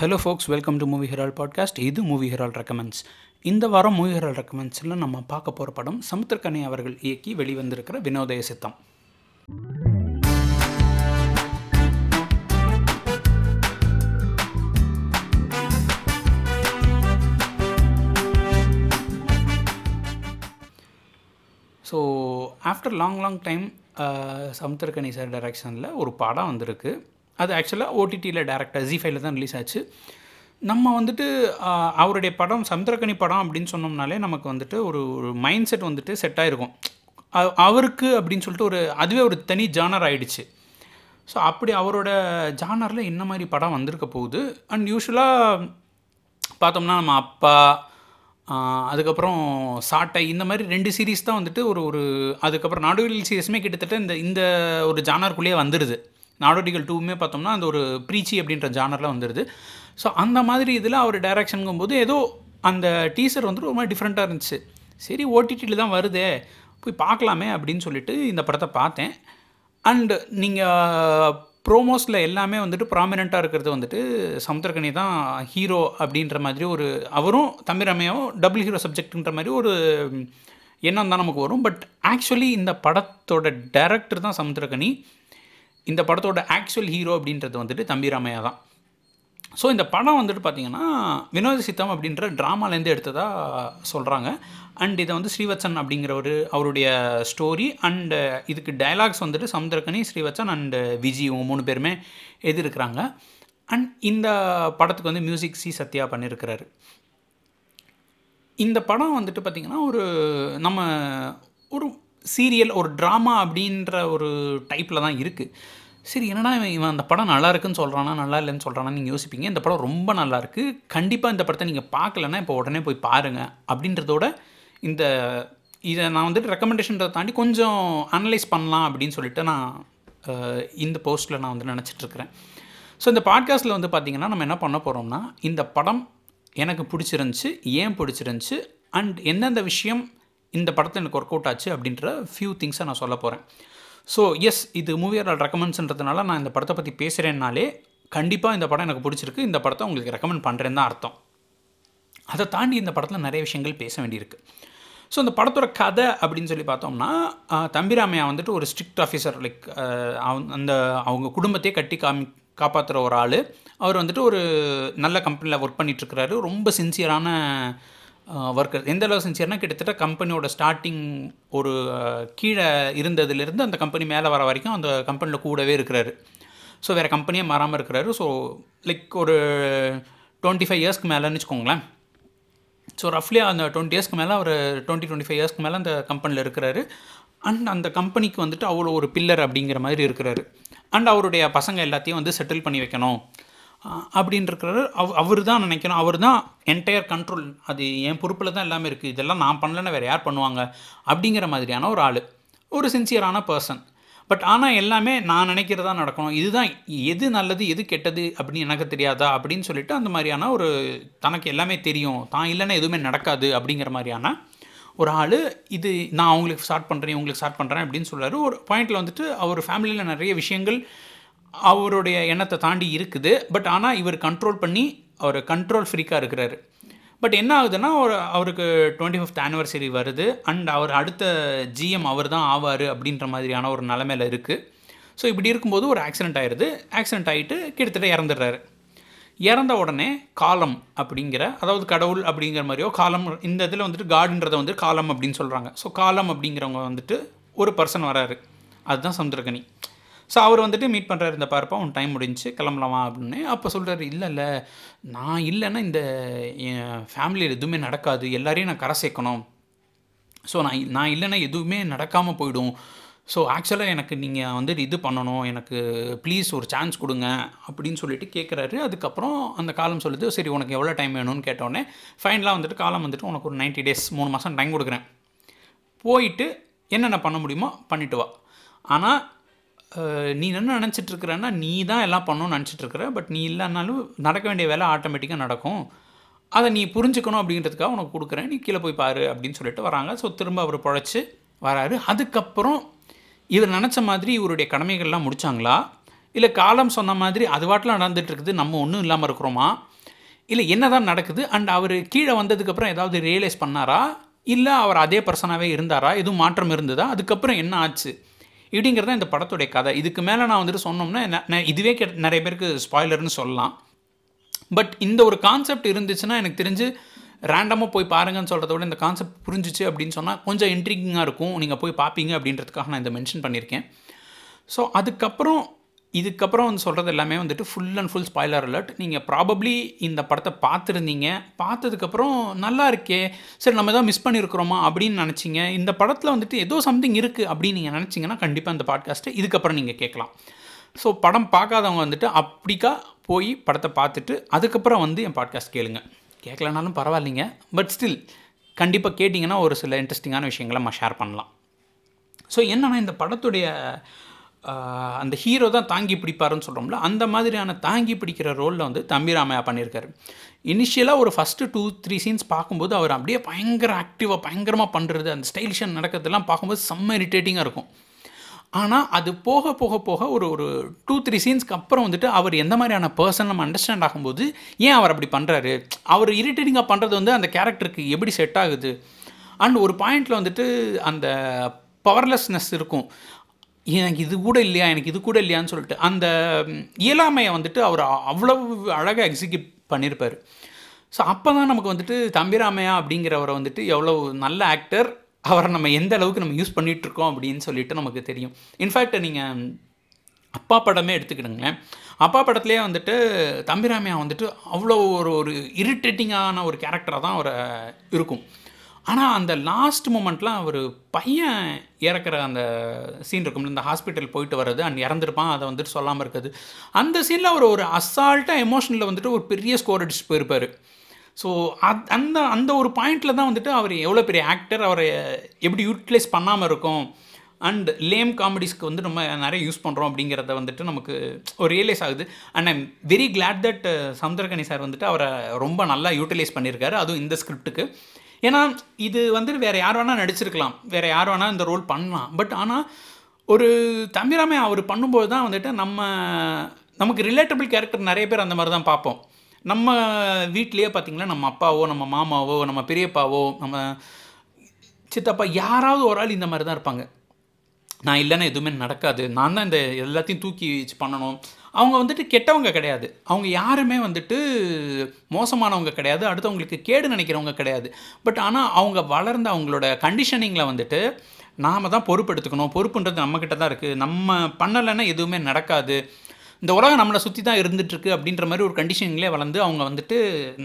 Hello folks welcome to movie herald podcast இது movie ஹெரால் recommends இந்த வாரம் மூவி ஹெரால் ரெக்கமெண்ட்ஸில் நம்ம பார்க்க போகிற படம் சமுத்திரக்கனி அவர்கள் இயக்கி வெளிவந்திருக்கிற Vinodhaya Sitham. So after long long time Samuthirakani sir டைரக்ஷனில் ஒரு படம் வந்திருக்கு. அது ஆக்சுவலாக ஓடிடியில் டேரக்டாக ஜி ஃபைவ்ல தான் ரிலீஸ் ஆச்சு. நம்ம வந்துட்டு அவருடைய படம் சமுத்திரக்கனி படம் அப்படின்னு சொன்னோம்னாலே நமக்கு வந்துட்டு ஒரு ஒரு மைண்ட் செட் வந்துட்டு செட் ஆகிருக்கும் அவருக்கு அப்படின்னு சொல்லிட்டு ஒரு அதுவே ஒரு தனி ஜானர் ஆகிடுச்சு ஸோ அப்படி அவரோட ஜானரில் என்ன மாதிரி படம் வந்திருக்க போகுது? அண்ட் யூஸ்வலாக பார்த்தோம்னா நம்ம அப்பா அதுக்கப்புறம் சாட்டை இந்த மாதிரி ரெண்டு சீரீஸ் தான் வந்துட்டு ஒரு ஒரு அதுக்கப்புறம் நாடுகளில் சீரீஸுமே கிட்டத்தட்ட இந்த இந்த ஒரு ஜானருக்குள்ளேயே வந்துடுது நாடோடிகள் டூவுமே பார்த்தோம்னா அந்த ஒரு ப்ரீச்சி அப்படின்ற ஜானரில் வந்துடுது ஸோ அந்த மாதிரி இதில் அவர் டைரக்ஷனுங்கும் போது ஏதோ அந்த டீசர் வந்துட்டு ரொம்ப டிஃப்ரெண்ட்டாக இருந்துச்சு. சரி ஓடிடியில் தான் வருதே போய் பார்க்கலாமே அப்படின்னு சொல்லிட்டு இந்த படத்தை பார்த்தேன். அண்டு நீங்கள் ப்ரோமோஸில் எல்லாமே வந்துட்டு ப்ராமினெண்ட்டாக இருக்கிறது வந்துட்டு சமுத்திரகனி தான் ஹீரோ அப்படின்ற மாதிரி ஒரு அவரும் தமிழமையும் டபுள் ஹீரோ சப்ஜெக்ட்ன்ற மாதிரி ஒரு எண்ணம் தான் நமக்கு வரும். பட் ஆக்சுவலி இந்த படத்தோட டேரக்டர் தான் சமுத்திரகனி இந்த படத்தோட ஆக்சுவல் ஹீரோ அப்படின்றது வந்துட்டு தம்பிராமையா தான். ஸோ இந்த படம் வந்துட்டு பார்த்தீங்கன்னா வினோத சித்தம் அப்படின்ற ட்ராமாலேருந்து எடுத்ததாக சொல்கிறாங்க அண்ட் இதை வந்து ஸ்ரீவத்சன் அப்படிங்கிறவர் அவருடைய ஸ்டோரி அண்டு இதுக்கு டைலாக்ஸ் வந்துட்டு சமுத்திரக்கனி ஸ்ரீவத்சன் அண்ட் விஜி இவங்க மூணு பேருமே எதிர்க்கிறாங்க. அண்ட் இந்த படத்துக்கு வந்து மியூசிக் சி சத்யா பண்ணியிருக்கிறாரு இந்த படம் வந்துட்டு பார்த்திங்கன்னா ஒரு நம்ம ஒரு சீரியல் ஒரு ட்ராமா அப்படின்ற ஒரு டைப்பில் தான் இருக்குது சரி என்னடா இவன் இவன் அந்த படம் நல்லா இருக்குன்னு சொல்கிறானா நல்லா இல்லைன்னு சொல்கிறானா நீங்கள் யோசிப்பீங்க. இந்த படம் ரொம்ப நல்லாயிருக்கு கண்டிப்பாக இந்த படத்தை நீங்கள் பார்க்கலன்னா இப்போ உடனே போய் பாருங்கள் அப்படின்றதோட இந்த இதை நான் வந்துட்டு ரெக்கமெண்டேஷன்றதை தாண்டி கொஞ்சம் அனலைஸ் பண்ணலாம் அப்படின்னு சொல்லிட்டு நான் இந்த போஸ்ட்டில் நான் வந்து நினச்சிட்ருக்கிறேன் ஸோ இந்த பாட்காஸ்ட்டில் வந்து பார்த்திங்கன்னா நம்ம என்ன பண்ண போகிறோம்னா இந்த படம் எனக்கு பிடிச்சிருந்துச்சு ஏன் பிடிச்சிருந்துச்சு அண்ட் எந்தெந்த விஷயம் இந்த படத்தில் எனக்கு ஒர்க் அவுட் ஆச்சு அப்படின்ற ஃபியூ திங்ஸை நான் சொல்ல போகிறேன் ஸோ எஸ் இது மூவியர் ரெக்கமெண்ட்ஸ்ன்றதுனால நான் இந்த படத்தை பற்றி பேசுகிறேன்னாலே கண்டிப்பாக இந்த படம் எனக்கு பிடிச்சிருக்கு. இந்த படத்தை உங்களுக்கு ரெக்கமெண்ட் பண்ணுறேன்னு தான் அர்த்தம். அதை தாண்டி இந்த படத்தில் நிறைய விஷயங்கள் பேச வேண்டியிருக்கு. ஸோ இந்த படத்தோட கதை அப்படின்னு சொல்லி பார்த்தோம்னா தம்பிராமையா வந்துட்டு ஒரு ஸ்ட்ரிக்ட் ஆஃபீஸர் லைக் அந்த அவங்க குடும்பத்தையே கட்டி காமி காப்பாற்றுற ஒரு ஆள். அவர் வந்துட்டு ஒரு நல்ல கம்பெனியில் ஒர்க் பண்ணிகிட்ருக்கிறாரு ரொம்ப சின்சியரான ஒர்க்கர் எந்த அளவு செஞ்சார்னா கிட்டத்தட்ட கம்பெனியோட ஸ்டார்டிங் ஒரு கீழே இருந்ததுலேருந்து அந்த கம்பெனி மேலே வர வரைக்கும் அந்த கம்பெனியில் கூடவே இருக்கிறாரு. ஸோ வேறு கம்பெனியே மாறாமல் இருக்கிறாரு. ஸோ லைக் ஒரு டுவெண்ட்டி ஃபைவ் இயர்ஸ்க்கு மேலேன்னு வச்சுக்கோங்களேன். ஸோ ரஃப்லி அந்த டுவெண்ட்டி இயர்ஸ்க்கு மேலே அவர் டுவெண்ட்டி டுவெண்ட்டி ஃபைவ் இயர்ஸ்க்கு மேலே அந்த கம்பெனியில் இருக்கிறாரு. அண்ட் அந்த கம்பெனிக்கு வந்துட்டு அவ்வளோ ஒரு பில்லர் அப்படிங்கிற மாதிரி இருக்கிறாரு. அண்ட் அவருடைய பசங்க எல்லாத்தையும் வந்து செட்டில் பண்ணி வைக்கணும். ஆஹ் அவ் அவர் தான் நினைக்கணும். அவர் தான் என்டையர் கண்ட்ரோல் அது என் பொறுப்பில் தான் எல்லாமே இருக்குது இதெல்லாம் நான் பண்ணலன்னா வேறு யார் பண்ணுவாங்க? அப்படிங்கிற மாதிரியான ஒரு ஆள். ஒரு சின்சியரான பர்சன் பட் ஆனால் எல்லாமே நான் நினைக்கிறதா நடக்கணும். இதுதான் எது நல்லது எது கெட்டது அப்படின்னு எனக்கு தெரியாதா? அப்படின்னு சொல்லிட்டு அந்த மாதிரியான ஒரு தனக்கு எல்லாமே தெரியும். தான் இல்லைன்னா எதுவுமே நடக்காது அப்படிங்கிற மாதிரியான ஒரு ஆள். இது நான் அவங்களுக்கு ஸ்டார்ட் பண்ணுறேன் உங்களுக்கு ஸ்டார்ட் பண்ணுறேன் அப்படின்னு சொல்கிறாரு ஒரு பாயிண்டில் வந்துட்டு அவர் ஃபேமிலியில் நிறைய விஷயங்கள் அவருடைய எண்ணத்தை தாண்டி இருக்குது. பட் ஆனால் இவர் கண்ட்ரோல் பண்ணி அவர் கண்ட்ரோல் ஃப்ரீக்காக இருக்கிறாரு. பட் என்ன ஆகுதுன்னா ஒரு அவருக்கு டுவெண்ட்டி ஃபிஃப்த் ஆனிவர்சரி வருது. அண்ட் அவர் அடுத்த ஜிஎம் அவர் தான் ஆவார் அப்படின்ற மாதிரியான ஒரு நிலமையில இருக்குது ஸோ இப்படி இருக்கும்போது ஒரு ஆக்சிடென்ட் ஆயிடுது ஆக்சிடென்ட் ஆகிட்டு கிட்டத்தட்ட இறந்துடுறாரு. இறந்த உடனே காலம் அப்படிங்கிற அதாவது கடவுள் அப்படிங்கிற மாதிரியோ காலம் இந்த இதில் வந்துட்டு காடுன்றதை வந்து காலம் அப்படின்னு சொல்கிறாங்க ஸோ காலம் அப்படிங்கிறவங்க வந்துட்டு ஒரு பர்சன் வராரு. அதுதான் சமுத்திரகனி ஸோ அவர் வந்துட்டு மீட் பண்ணுறாரு இந்த பார்ப்பா உன் டைம் முடிஞ்சு கிளம்பலாமா அப்படின்னு. அப்போ சொல்கிறாரு இல்லை இல்லை நான் இல்லைன்னா இந்த என் ஃபேமிலியில் எதுவுமே நடக்காது. எல்லாரையும் நான் கரை சேர்க்கணும். ஸோ நான் நான் இல்லைன்னா எதுவுமே நடக்காமல் போயிடும். ஸோ ஆக்சுவலாக எனக்கு நீங்கள் வந்துட்டு இது பண்ணணும். எனக்கு ப்ளீஸ் ஒரு சான்ஸ் கொடுங்க. அப்படின்னு சொல்லிட்டு கேட்குறாரு அதுக்கப்புறம் அந்த காலம் சொல்லுது சரி உனக்கு எவ்வளோ டைம் வேணும்னு கேட்டோடனே ஃபைனலாக வந்துட்டு காலம் வந்துட்டு உனக்கு ஒரு 90 டேஸ் மூணு மாதம் டைம் கொடுக்குறேன். போயிட்டு என்னென்ன பண்ண முடியுமோ பண்ணிட்டு வா. ஆனால் நீ என்ன நினச்சிட்டு இருக்கிறன்னா நீ தான் எல்லாம் பண்ணணும்னு நினச்சிட்டு இருக்கிற பட் நீ இல்லைனாலும் நடக்க வேண்டிய வேலை ஆட்டோமேட்டிக்காக நடக்கும். அதை நீ புரிஞ்சுக்கணும் அப்படின்றதுக்காக உனக்கு கொடுக்குறேன். நீ கீழே போய் பாரு அப்படின்னு சொல்லிட்டு வராங்க. ஸோ திரும்ப அவர் பழைச்சி வராரு. அதுக்கப்புறம் இவர் நினச்ச மாதிரி இவருடைய கடமைகள்லாம் முடித்தாங்களா இல்லை காலம் சொன்ன மாதிரி அது வாட்டில் நடந்துகிட்ருக்குது நம்ம ஒன்றும் இல்லாமல் இருக்கிறோமா? இல்லை என்ன தான் நடக்குது? அண்ட் அவர் கீழே வந்ததுக்கப்புறம் ஏதாவது ரியலைஸ் பண்ணாரா? இல்லை அவர் அதே பர்சனாகவே இருந்தாரா? எதுவும் மாற்றம் இருந்ததா? அதுக்கப்புறம் என்ன ஆச்சு? இப்படிங்கிறது இந்த படத்துடைய கதை. இதுக்கு மேலே நான் வந்துட்டு சொன்னோம்னா ந- இதுவே கே நிறைய பேருக்கு ஸ்பாய்லர்னு சொல்லலாம். பட் இந்த ஒரு கான்செப்ட் இருந்துச்சுன்னா எனக்கு தெரிஞ்சு ரேண்டமாக போய் பாருங்கன்னு சொல்கிறத விட இந்த கான்செப்ட் புரிஞ்சிச்சு அப்படின்னு சொன்னால் கொஞ்சம் இன்ட்ரிகிங்காக இருக்கும். நீங்கள் போய் பார்ப்பீங்க அப்படின்றதுக்காக நான் இதை மென்ஷன் பண்ணியிருக்கேன். ஸோ அதுக்கப்புறம் இதுக்கப்புறம் வந்து சொல்கிறது எல்லாமே வந்துட்டு full and full spoiler alert நீங்கள் ப்ராபப்ளி இந்த படத்தை பார்த்துருந்தீங்க. பார்த்ததுக்கப்புறம் நல்லா இருக்கே. சரி நம்ம ஏதோ மிஸ் பண்ணியிருக்கிறோமா அப்படின்னு நினச்சிங்க. இந்த படத்தில் வந்துட்டு ஏதோ சம்திங் இருக்குது அப்படின்னு நீங்கள் நினச்சிங்கன்னா கண்டிப்பாக இந்த பாட்காஸ்ட்டை இதுக்கப்புறம் நீங்கள் கேட்கலாம். ஸோ படம் பார்க்காதவங்க வந்துட்டு அப்படிக்கா போய் படத்தை பார்த்துட்டு அதுக்கப்புறம் வந்து என் பாட்காஸ்ட் கேளுங்க. கேட்கலனாலும் பரவாயில்லைங்க. பட் ஸ்டில் கண்டிப்பாக கேட்டிங்கன்னா ஒரு சில இன்ட்ரெஸ்டிங்கான விஷயங்களை நம்ம ஷேர் பண்ணலாம். ஸோ என்னென்னா இந்த படத்துடைய அந்த ஹீரோ தான் தாங்கி பிடிப்பாருன்னு சொல்கிறோம்ல அந்த மாதிரியான தாங்கி பிடிக்கிற ரோலில் வந்து தம்பிராமையா பண்ணியிருக்காரு. இனிஷியலாக ஒரு ஃபஸ்ட்டு டூ த்ரீ சீன்ஸ் பார்க்கும்போது அவர் அப்படியே பயங்கர ஆக்டிவாக பயங்கரமாக பண்ணுறது அந்த ஸ்டைலிஷன் நடக்கிறதெல்லாம் பார்க்கும்போது செம்ம இரிட்டேட்டிங்காக இருக்கும். ஆனால் அது போக போக போக ஒரு ஒரு டூ த்ரீ சீன்ஸ்க்கு அப்புறம் வந்துட்டு அவர் எந்த மாதிரியான பர்சன் நம்ம அண்டர்ஸ்டாண்ட் ஆகும்போது ஏன் அவர் அப்படி பண்ணுறாரு அவர் இரிட்டேட்டிங்காக பண்ணுறது வந்து அந்த கேரக்டருக்கு எப்படி செட் ஆகுது? அண்ட் ஒரு பாயிண்டில் வந்துட்டு அந்த பவர்லெஸ்னஸ் இருக்கும். எனக்கு இது கூட இல்லையா எனக்கு இது கூட இல்லையான்னு சொல்லிட்டு அந்த இயலாமையை வந்துட்டு அவர் அவ்வளவு அழகாக எக்ஸிக்யூட் பண்ணியிருப்பார் ஸோ அப்போ தான் நமக்கு வந்துட்டு தம்பிராமையா அப்படிங்கிறவரை வந்துட்டு எவ்வளோ நல்ல ஆக்டர் அவரை நம்ம எந்த அளவுக்கு நம்ம யூஸ் பண்ணிகிட்ருக்கோம் அப்படின்னு சொல்லிட்டு நமக்கு தெரியும். இன்ஃபேக்ட் நீங்கள் அப்பா படமே எடுத்துக்கிடுங்களேன். அப்பா படத்துலேயே வந்துட்டு தம்பிராமையா வந்துட்டு அவ்வளோ ஒரு ஒரு இரிட்டேட்டிங்கான ஒரு கேரக்டராக தான் அவரை இருக்கும். ஆனால் அந்த லாஸ்ட் மூமெண்ட்லாம் அவர் பையன் இறக்குற அந்த சீன் இருக்கும்ல இந்த ஹாஸ்பிட்டல் போயிட்டு வர்றது அண்ட் இறந்துருப்பான் அதை வந்துட்டு சொல்லாமல் இருக்குது அந்த சீனில் அவர் ஒரு அசால்ட்டாக எமோஷனில் வந்துட்டு ஒரு பெரிய ஸ்கோர் அடிச்சுட்டு போயிருப்பார். ஸோ அத் அந்த அந்த ஒரு பாயிண்டில் தான் வந்துட்டு அவர் எவ்வளோ பெரிய ஆக்டர் அவரை எப்படி யூட்டிலைஸ் பண்ணாமல் இருக்கும். அண்ட் லேம் காமெடிஸ்க்கு வந்து நம்ம நிறைய யூஸ் பண்ணுறோம் அப்படிங்கிறத வந்துட்டு நமக்கு ஒரு ரியலைஸ் ஆகுது. And I'm very glad that Samuthirakani sir வந்துட்டு அவரை ரொம்ப நல்லா யூட்டிலைஸ் பண்ணியிருக்காரு. அதுவும் இந்த ஸ்கிரிப்டுக்கு ஏன்னா இது வந்துட்டு வேறு யார் வேணால் நடிச்சிருக்கலாம். வேறு யார் வேணால் இந்த ரோல் பண்ணலாம். பட் ஆனால் ஒரு தமிழாமே அவர் பண்ணும்போது தான் வந்துட்டு நம்ம நமக்கு ரிலேட்டபிள் கேரக்டர் நிறைய பேர் அந்த மாதிரி தான் பார்ப்போம். நம்ம வீட்லேயே பார்த்திங்கன்னா நம்ம அப்பாவோ நம்ம மாமாவோ நம்ம பெரியப்பாவோ நம்ம சித்தப்பா யாராவது ஒரு ஆள் இந்த மாதிரி தான் இருப்பாங்க. நான் இல்லைன்னா எதுவுமே நடக்காது. நான் தான் இந்த எல்லாத்தையும் தூக்கி வச்சு பண்ணணும். அவங்க வந்துட்டு கெட்டவங்க கிடையாது. அவங்க யாருமே வந்துட்டு மோசமானவங்க கிடையாது. அடுத்தவங்களுக்கு கேடு நினைக்கிறவங்க கிடையாது. பட் ஆனால் அவங்க வளர்ந்த அவங்களோட கண்டிஷனிங்கில் வந்துட்டு நாம் தான் பொறுப்பெடுத்துக்கணும். பொறுப்புன்றது நம்மக்கிட்ட தான் இருக்குது நம்ம பண்ணலைன்னா எதுவுமே நடக்காது. இந்த உலகம் நம்மளை சுற்றி தான் இருந்துகிட்ருக்கு அப்படின்ற மாதிரி ஒரு கண்டிஷனிங்லேயே வளர்ந்து அவங்க வந்துட்டு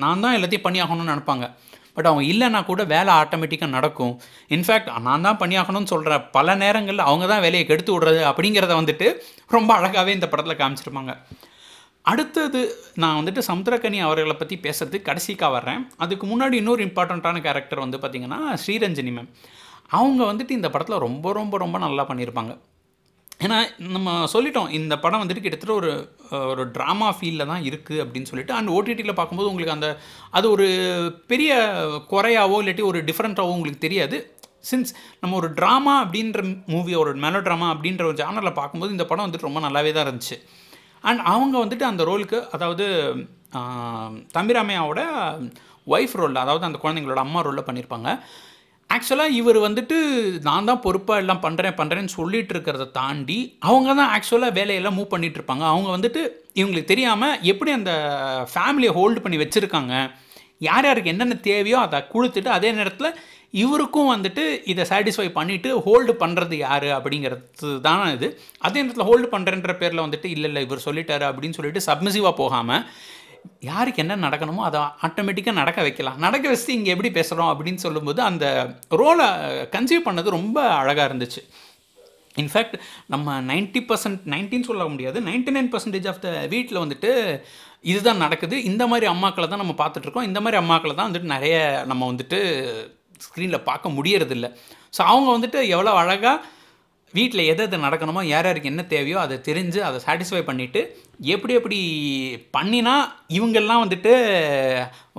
நான் தான் எல்லாத்தையும் பண்ணியாகணும்னு நினப்பாங்க. பட் அவங்க இல்லைன்னா கூட வேலை ஆட்டோமேட்டிக்காக நடக்கும். இன்ஃபேக்ட் நான் தான் பண்ணியாகணும்னு சொல்கிற பல நேரங்களில் அவங்க தான் வேலையை கெடுத்து விடுறது அப்படிங்கிறத வந்துட்டு ரொம்ப அழகாகவே இந்த படத்தில் காமிச்சிருப்பாங்க. அடுத்தது நான் வந்துட்டு சமுத்திரக்கனி அவர்களை பற்றி பேசுறதுக்கு கடைசிக்காக வர்றேன். அதுக்கு முன்னாடி இன்னொரு இம்பார்ட்டண்ட்டான கேரக்டர் வந்து பார்த்திங்கன்னா ஸ்ரீரஞ்சனி மேம் அவங்க வந்துட்டு இந்த படத்தில் ரொம்ப ரொம்ப ரொம்ப நல்லா பண்ணியிருப்பாங்க. ஏன்னா நம்ம சொல்லிட்டோம் இந்த படம் வந்துட்டு கிட்டத்தட்ட ஒரு ஒரு ட்ராமா ஃபீலில் தான் இருக்குது அப்படின்னு சொல்லிட்டு அண்ட் ஓடிடியில் பார்க்கும்போது உங்களுக்கு அந்த அது ஒரு பெரிய குறையாவோ இல்லாட்டி ஒரு டிஃப்ரெண்ட்டாகவோ உங்களுக்கு தெரியாது. சின்ஸ் நம்ம ஒரு ட்ராமா அப்படின்ற மூவி ஒரு மெலோ ட்ராமா அப்படின்ற ஒரு ஜானரில் பார்க்கும்போது இந்த படம் வந்துட்டு ரொம்ப நல்லாவே தான் இருந்துச்சு. அண்ட் அவங்க வந்துட்டு அந்த ரோலுக்கு அதாவது தம்பிராமையாவோட ஒய்ஃப் ரோலில் அதாவது அந்த குழந்தைங்களோட அம்மா ரோலில் பண்ணியிருப்பாங்க ஆக்சுவலாக இவர் வந்துட்டு நான் தான் பொறுப்பாக எல்லாம் பண்ணுறேன் பண்ணுறேன்னு சொல்லிட்டு இருக்கிறத தாண்டி அவங்க தான் ஆக்சுவலாக வேலையெல்லாம் மூவ் பண்ணிட்டு இருப்பாங்க அவங்க வந்துட்டு இவங்களுக்கு தெரியாமல் எப்படி அந்த ஃபேமிலியை ஹோல்டு பண்ணி வச்சுருக்காங்க? யார் யாருக்கு என்னென்ன தேவையோ அதை கொடுத்துட்டு அதே நேரத்தில் இவருக்கும் வந்துட்டு இதை சாட்டிஸ்ஃபை பண்ணிவிட்டு ஹோல்டு பண்ணுறது யார்? அப்படிங்கிறது தான் இது. அதே நேரத்தில் ஹோல்டு பண்ணுறேன்ற பேரில் வந்துட்டு இல்லை இல்லை இவர் சொல்லிட்டாரு அப்படின்னு சொல்லிட்டு சப்மிசிவாக போகாமல் யாருக்கு என்ன நடக்கணுமோ அதை ஆட்டோமேட்டிக்காக நடக்க வைக்கலாம். நடக்க வச்சு இங்கே எப்படி பேசுகிறோம் அப்படின்னு சொல்லும்போது அந்த ரோலை கன்சீவ் பண்ணது ரொம்ப அழகாக இருந்துச்சு. இன்ஃபேக்ட் நம்ம நைன்ட்டி பர்சன்ட் நைன்ட்டின்னு சொல்ல முடியாது ninety nine percentage of the வீட்டில் வந்துட்டு இதுதான் நடக்குது. இந்த மாதிரி அம்மாக்களை தான் நம்ம பார்த்துட்ருக்கோம் இந்த மாதிரி அம்மாக்களை தான் வந்துட்டு நிறைய நம்ம வந்துட்டு ஸ்க்ரீனில் பார்க்க முடியறதில்ல. ஸோ அவங்க வந்துட்டு எவ்வளோ அழகாக வீட்டில் எது எது நடக்கணுமோ யார் யாருக்கு என்ன தேவையோ அதை தெரிஞ்சு அதை சாட்டிஸ்ஃபை பண்ணிவிட்டு எப்படி எப்படி பண்ணினா இவங்கெல்லாம் வந்துட்டு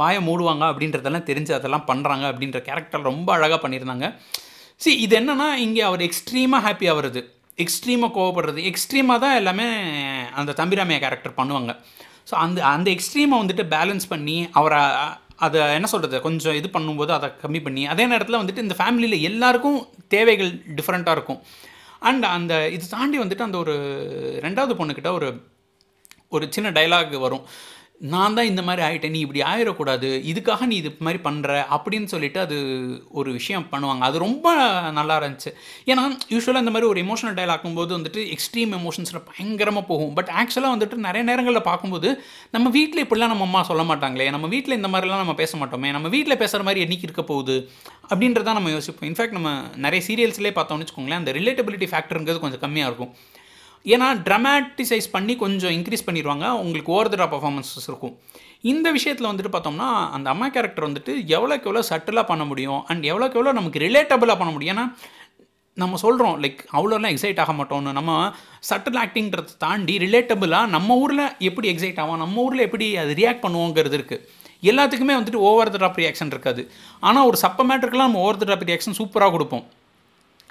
வாயை மூடுவாங்க அப்படின்றதெல்லாம் தெரிஞ்சு அதெல்லாம் பண்ணுறாங்க அப்படின்ற கேரக்டர் ரொம்ப அழகாக பண்ணியிருந்தாங்க. சி இது என்னென்னா இங்கே அவர் எக்ஸ்ட்ரீமாக ஹாப்பி ஆகிறது. எக்ஸ்ட்ரீமாக கோவப்படுறது. எக்ஸ்ட்ரீமாக தான் எல்லாமே அந்த தம்பிராமையா கேரக்டர் பண்ணுவாங்க. ஸோ அந்த அந்த எக்ஸ்ட்ரீமை வந்துட்டு பேலன்ஸ் பண்ணி அவரை அதை என்ன சொல்கிறது கொஞ்சம் இது பண்ணும்போது அதை கம்மி பண்ணி அதே நேரத்தில் வந்துட்டு இந்த ஃபேமிலியில் எல்லாருக்கும் தேவைகள் டிஃப்ரெண்ட்டாக இருக்கும். அண்ட் அந்த இது தாண்டி வந்துட்டு அந்த ஒரு ரெண்டாவது பொண்ணுக்கிட்ட ஒரு ஒரு சின்ன டைலாக் வரும். நான் தான் இந்த மாதிரி ஆகிட்டேன் நீ இப்படி ஆயிடக்கூடாது இதுக்காக நீ இது மாதிரி பண்ணுற அப்படின்னு சொல்லிட்டு அது ஒரு விஷயம் பண்ணுவாங்க. அது ரொம்ப நல்லா இருந்துச்சு. ஏன்னா யூஸ்வலாக இந்த மாதிரி ஒரு எமோஷனல் டைல் ஆகும்போது வந்துட்டு எக்ஸ்ட்ரீம் எமோஷன்ஸில் பயங்கரமாக போகும். பட் ஆக்சுவலாக வந்துட்டு நிறைய நேரங்களில் பார்க்கும்போது நம்ம வீட்டில் இப்படிலாம் நம்ம அம்மா சொல்ல மாட்டாங்களே நம்ம வீட்டில் இந்த மாதிரிலாம் நம்ம பேச மாட்டோமே நம்ம வீட்டில் பேசுகிற மாதிரி என்னைக்கு இருக்க போகுது அப்படின்றத நம்ம யோசிப்போம். இன்ஃபேக்ட் நம்ம நிறைய சீரியல்ஸ்லேயே பார்த்தோம்னு வச்சுக்கோங்களேன் அந்த ரிலேட்டபிலிட்டி ஃபேக்டருங்கிறது கொஞ்சம் கம்மியாக இருக்கும். ஏன்னா ட்ரமாட்டிசைஸ் பண்ணி கொஞ்சம் இன்க்ரீஸ் பண்ணிடுவாங்க. உங்களுக்கு ஓவர் த பர்ஃபார்மன்ஸஸ் இருக்கும். இந்த விஷயத்தில் வந்துட்டு பார்த்தோம்னா அந்த அம்மா கேரக்டர் வந்துட்டு எவ்வளோக்கு எவ்வளோ சட்டிலாக பண்ண முடியும் அண்ட் எவ்வளோக்கு எவ்வளோ நமக்கு ரிலேட்டபிளாக பண்ண முடியும். ஏன்னா நம்ம சொல்கிறோம் லைக் அவ்வளோலாம் எக்ஸைட் ஆக மாட்டோம்னு. நம்ம சட்டில் ஆக்டிங்கிறத தாண்டி ரிலேட்டபிளாக நம்ம ஊரில் எப்படி எக்ஸைட் ஆகும் நம்ம ஊரில் எப்படி அது ரியாக்ட் பண்ணுவோங்கிறது இருக்குது எல்லாத்துக்குமே வந்துட்டு ஓவர் த ட்ராப் ரியாக்ஷன் இருக்காது. ஆனால் ஒரு சப்ப மேட்டருக்குலாம் நம்ம ஓவர் த ட்ராப் ரியாக்ஷன் சூப்பராக கொடுப்போம்.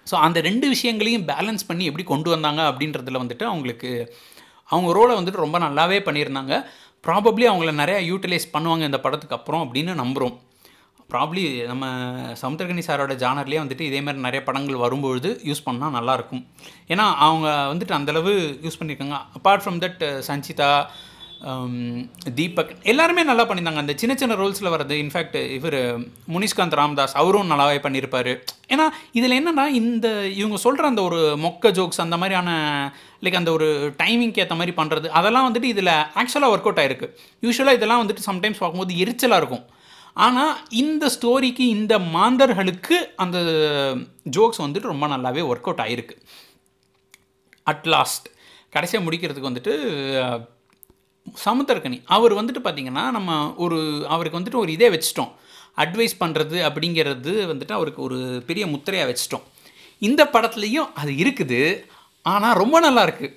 ஸோ அந்த ரெண்டு விஷயங்களையும் பேலன்ஸ் பண்ணி எப்படி கொண்டு வந்தாங்க அப்படின்றதுல வந்துட்டு அவங்களுக்கு அவங்க ரோலை வந்துட்டு ரொம்ப நல்லாவே பண்ணியிருந்தாங்க. ப்ராபப்ளி அவங்கள நிறையா யூட்டிலைஸ் பண்ணுவாங்க இந்த படத்துக்கு அப்புறம் அப்படின்னு நம்புகிறோம் ப்ராப்ளி நம்ம சமுத்திரகனி சாரோட ஜானர்லேயே வந்துட்டு இதேமாதிரி நிறைய படங்கள் வரும்பொழுது யூஸ் பண்ணால் நல்லாயிருக்கும் ஏன்னா அவங்க வந்துட்டு அந்தளவு யூஸ் பண்ணியிருக்காங்க. Apart from that Sanchita Um, Deepak எல்லாருமே நல்லா பண்ணியிருந்தாங்க. அந்த சின்ன சின்ன ரோல்ஸில் வர்றது இன்ஃபேக்ட் இவர் முனிஷ்காந்த் ராம்தாஸ் அவரும் நல்லாவே பண்ணியிருப்பார். ஏன்னா இதில் என்னென்னா இந்த இவங்க சொல்கிற அந்த ஒரு மொக்க ஜோக்ஸ் அந்த மாதிரியான லைக் அந்த ஒரு டைமிங்க்கு ஏற்ற மாதிரி பண்ணுறது அதெல்லாம் வந்துட்டு இதில் ஆக்சுவலாக ஒர்க் அவுட் ஆயிருக்கு. யூஸ்வலாக இதெல்லாம் வந்துட்டு சம்டைம்ஸ் பார்க்கும்போது எரிச்சலாக இருக்கும். ஆனால் இந்த ஸ்டோரிக்கு இந்த மாந்தர்களுக்கு அந்த ஜோக்ஸ் வந்துட்டு ரொம்ப நல்லாவே ஒர்க் அவுட் ஆகிருக்கு அட் லாஸ்ட் கடைசியாக முடிக்கிறதுக்கு வந்துட்டு சமுத்திரக்கனி. அவர் வந்துட்டு பார்த்திங்கன்னா நம்ம ஒரு அவருக்கு வந்துட்டு ஒரு இதே வச்சிட்டோம். அட்வைஸ் பண்ணுறது அப்படிங்கிறது வந்துட்டு அவருக்கு ஒரு பெரிய முத்திரையாக வச்சிட்டோம். இந்த படத்துலேயும் அது இருக்குது. ஆனால் ரொம்ப நல்லா இருக்குது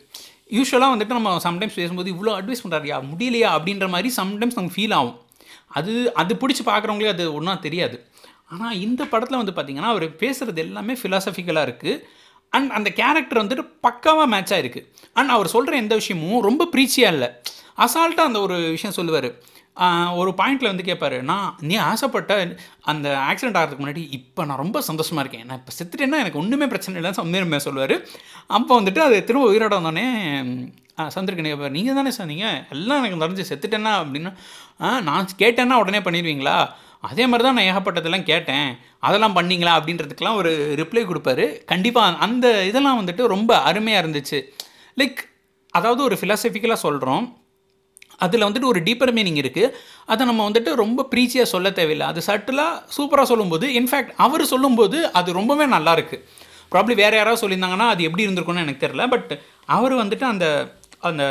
யூஸ்வலாக வந்துட்டு நம்ம சம்டைம்ஸ் பேசும்போது இவ்வளோ அட்வைஸ் பண்ணுறாருயா முடியலையா? அப்படின்ற மாதிரி சம்டைம்ஸ் நமக்கு ஃபீல் ஆகும். அது அது பிடிச்சி பார்க்குறவங்களே அது ஒன்றா தெரியாது. ஆனால் இந்த படத்தில் வந்து பார்த்திங்கன்னா அவர் பேசுகிறது எல்லாமே ஃபிலாசபிக்கலாக இருக்குது அண்ட் அந்த கேரக்டர் வந்துட்டு பக்காவாக மேட்ச் ஆகிருக்கு அண்ட் அவர் சொல்கிற எந்த விஷயமும் ரொம்ப ப்ரீச்சியாக இல்லை. அசால்ட்டாக அந்த ஒரு விஷயம் சொல்லுவார். ஒரு பாயிண்டில் வந்து கேட்பார் நான் நீ ஆசைப்பட்ட அந்த ஆக்சிடென்ட் ஆகிறதுக்கு முன்னாடி இப்போ நான் ரொம்ப சந்தோஷமாக இருக்கேன். நான் இப்போ செத்துட்டேன்னா எனக்கு ஒன்றுமே பிரச்சனை இல்லைன்னு சந்தேகமே சொல்லுவார். அப்போ வந்துட்டு அது திரும்ப உயிரோட வந்தோடனே சந்திருக்கேன் கேட்பார் நீங்கள் தானே சொன்னீங்க? எல்லாம் எனக்கு நடந்து செத்துட்டேன்னா அப்படின்னா. நான் கேட்டேன்னா உடனே பண்ணிடுவீங்களா? அதே மாதிரி தான் நான் ஏகப்பட்டதெல்லாம் கேட்டேன். அதெல்லாம் பண்ணிங்களா? அப்படின்றதுக்கெலாம் ஒரு ரிப்ளை கொடுப்பாரு. கண்டிப்பாக அந்த இதெல்லாம் வந்துட்டு ரொம்ப அருமையாக இருந்துச்சு. லைக் அதாவது ஒரு ஃபிலாசபிக்கலாக சொல்கிறோம் அதில் வந்துட்டு ஒரு டீப்பர் மீனிங் இருக்குது அதை நம்ம வந்துட்டு ரொம்ப ப்ரீச்சியாக சொல்ல தேவையில்லை. அது சட்டிலாக சூப்பராக சொல்லும்போது இன்ஃபேக்ட் அவர் சொல்லும்போது அது ரொம்பவே நல்லாயிருக்கு ப்ராப்ளி வேறு யாராவது சொல்லியிருந்தாங்கன்னா அது எப்படி இருந்திருக்கும்னு எனக்கு தெரில பட் அவர் வந்துட்டு அந்த அந்த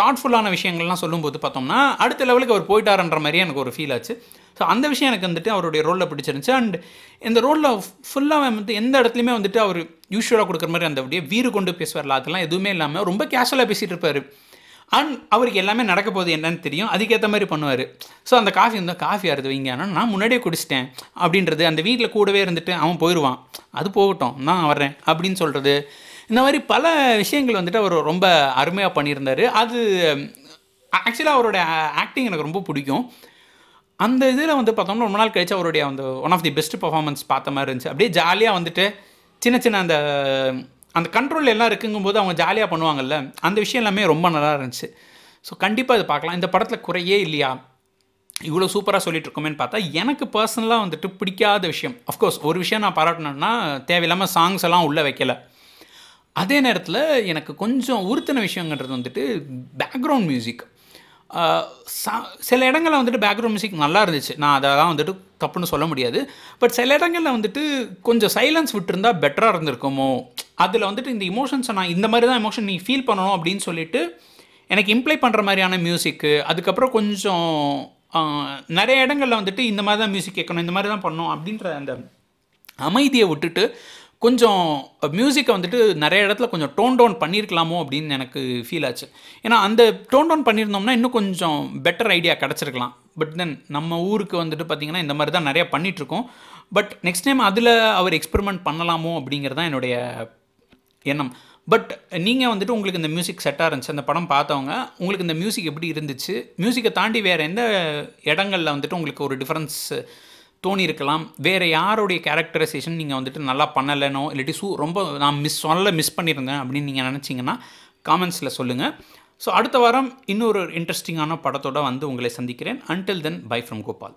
தாட்ஃபுல்லான விஷயங்கள்லாம் சொல்லும்போது பார்த்தோம்னா அடுத்த லெவலுக்கு அவர் போயிட்டாருன்ற மாதிரியே எனக்கு ஒரு ஃபீல் ஆச்சு. ஸோ அந்த விஷயம் எனக்கு வந்துட்டு அவருடைய ரோலில் பிடிச்சிருந்துச்சு. அண்ட் இந்த ரோலில் ஃபுல்லாக வந்து எந்த இடத்துலையுமே வந்துட்டு அவர் யூஸ்வலாக கொடுக்குற மாதிரி அந்த அப்படியே வீறு கொண்டு பேசுவார்ல அதெல்லாம் எதுவுமே இல்லாமல் ரொம்ப கேஷுவலாக பேசிகிட்டு இருப்பார். அண்ட் அவருக்கு எல்லாமே நடக்க போகுது என்னன்னு தெரியும். அதுக்கேற்ற மாதிரி பண்ணுவார். ஸோ அந்த காஃபி வந்து காஃபி அறுது வைங்க. ஆனால் நான் முன்னாடியே குடிச்சிட்டேன். அப்படின்றது அந்த வீட்டில் கூடவே இருந்துட்டு அவன் போயிடுவான் அது போகட்டும். நான் வர்றேன். அப்படின்னு சொல்கிறது இந்த மாதிரி பல விஷயங்கள் வந்துட்டு அவர் ரொம்ப அருமையாக பண்ணியிருந்தார். அது ஆக்சுவலாக அவருடைய ஆக்டிங் எனக்கு ரொம்ப பிடிக்கும். அந்த இதில் வந்து பார்த்தோம்னா ரொம்ப நாள் கழிச்சு அவருடைய அந்த one of the best performance பார்த்த மாதிரி இருந்துச்சு. அப்படியே ஜாலியாக வந்துட்டு சின்ன சின்ன அந்த அந்த கண்ட்ரோல் எல்லாம் இருக்குங்கும்போது அவங்க ஜாலியாக பண்ணுவாங்கல்ல அந்த விஷயம் எல்லாமே ரொம்ப நல்லா இருந்துச்சு. ஸோ கண்டிப்பாக இது பார்க்கலாம். இந்த படத்தில் குறையே இல்லையா? இவ்வளோ சூப்பராக சொல்லிட்டுருக்கோமேன்னு பார்த்தா எனக்கு பர்சனலாக வந்துட்டு பிடிக்காத விஷயம். அஃப்கோர்ஸ் ஒரு விஷயம் நான் பாராட்டணுன்னா தேவையில்லாமல் சாங்ஸ் எல்லாம் உள்ளே வைக்கல. அதே நேரத்தில் எனக்கு கொஞ்சம் உறுத்தின விஷயங்கிறது வந்துட்டு பேக்ரவுண்ட் மியூசிக் சில இடங்களில் வந்துட்டு பேக்ரவுண்ட் மியூசிக் நல்லா இருந்துச்சு. நான் அதெல்லாம் வந்துட்டு தப்புன்னு சொல்ல முடியாது. பட் சில இடங்களில் வந்துட்டு கொஞ்சம் சைலன்ஸ் விட்டுருந்தா பெட்டராக இருந்திருக்குமோ? அதில் வந்துட்டு இந்த இமோஷன்ஸை நான் இந்த மாதிரி தான் எமோஷன் நீ ஃபீல் பண்ணணும் அப்படின்னு சொல்லிட்டு எனக்கு இம்ப்ளை பண்ணுற மாதிரியான மியூசிக்கு அதுக்கப்புறம் கொஞ்சம் நிறைய இடங்களில் வந்துட்டு இந்த மாதிரி தான் மியூசிக் கேட்கணும் இந்த மாதிரி தான் பண்ணணும் அப்படின்ற அந்த அமைதியை விட்டுட்டு கொஞ்சம் மியூசிக்கை வந்துட்டு நிறைய இடத்துல கொஞ்சம் டோன் டவுன் பண்ணியிருக்கலாமோ அப்படின்னு எனக்கு ஃபீல் ஆச்சு. ஏன்னா அந்த டோன் டவுன் பண்ணியிருந்தோம்னா இன்னும் கொஞ்சம் பெட்டர் ஐடியா கிடச்சிருக்கலாம். பட் தென் நம்ம ஊருக்கு வந்துட்டு பார்த்திங்கன்னா இந்த மாதிரி தான் நிறையா பண்ணிகிட்ருக்கோம் பட் நெக்ஸ்ட் டைம் அதில் அவர் எக்ஸ்பெரிமெண்ட் பண்ணலாமோ அப்படிங்கிறது தான் என்னுடைய எண்ணம். பட் நீங்கள் வந்துட்டு உங்களுக்கு இந்த மியூசிக் செட்டாக இருந்துச்சு அந்த படம் பார்த்தவங்க உங்களுக்கு இந்த மியூசிக் எப்படி இருந்துச்சு? மியூசிக்கை தாண்டி வேறு எந்த இடங்களில் வந்துட்டு உங்களுக்கு ஒரு டிஃப்ரென்ஸ் தோணி இருக்கலாம் வேறு யாருடைய கேரக்டரைசேஷன் நீங்கள் வந்துட்டு நல்லா பண்ணலைனோ இல்லாட்டி சூ ரொம்ப நான் மிஸ் சொல்ல மிஸ் பண்ணியிருந்தேன் அப்படின்னு நீங்கள் நினச்சிங்கன்னா காமெண்ட்ஸில் சொல்லுங்கள் ஸோ அடுத்த வாரம் இன்னொரு இன்ட்ரெஸ்டிங்கான படத்தோடு வந்து உங்களை சந்திக்கிறேன். Until then bye from Gopal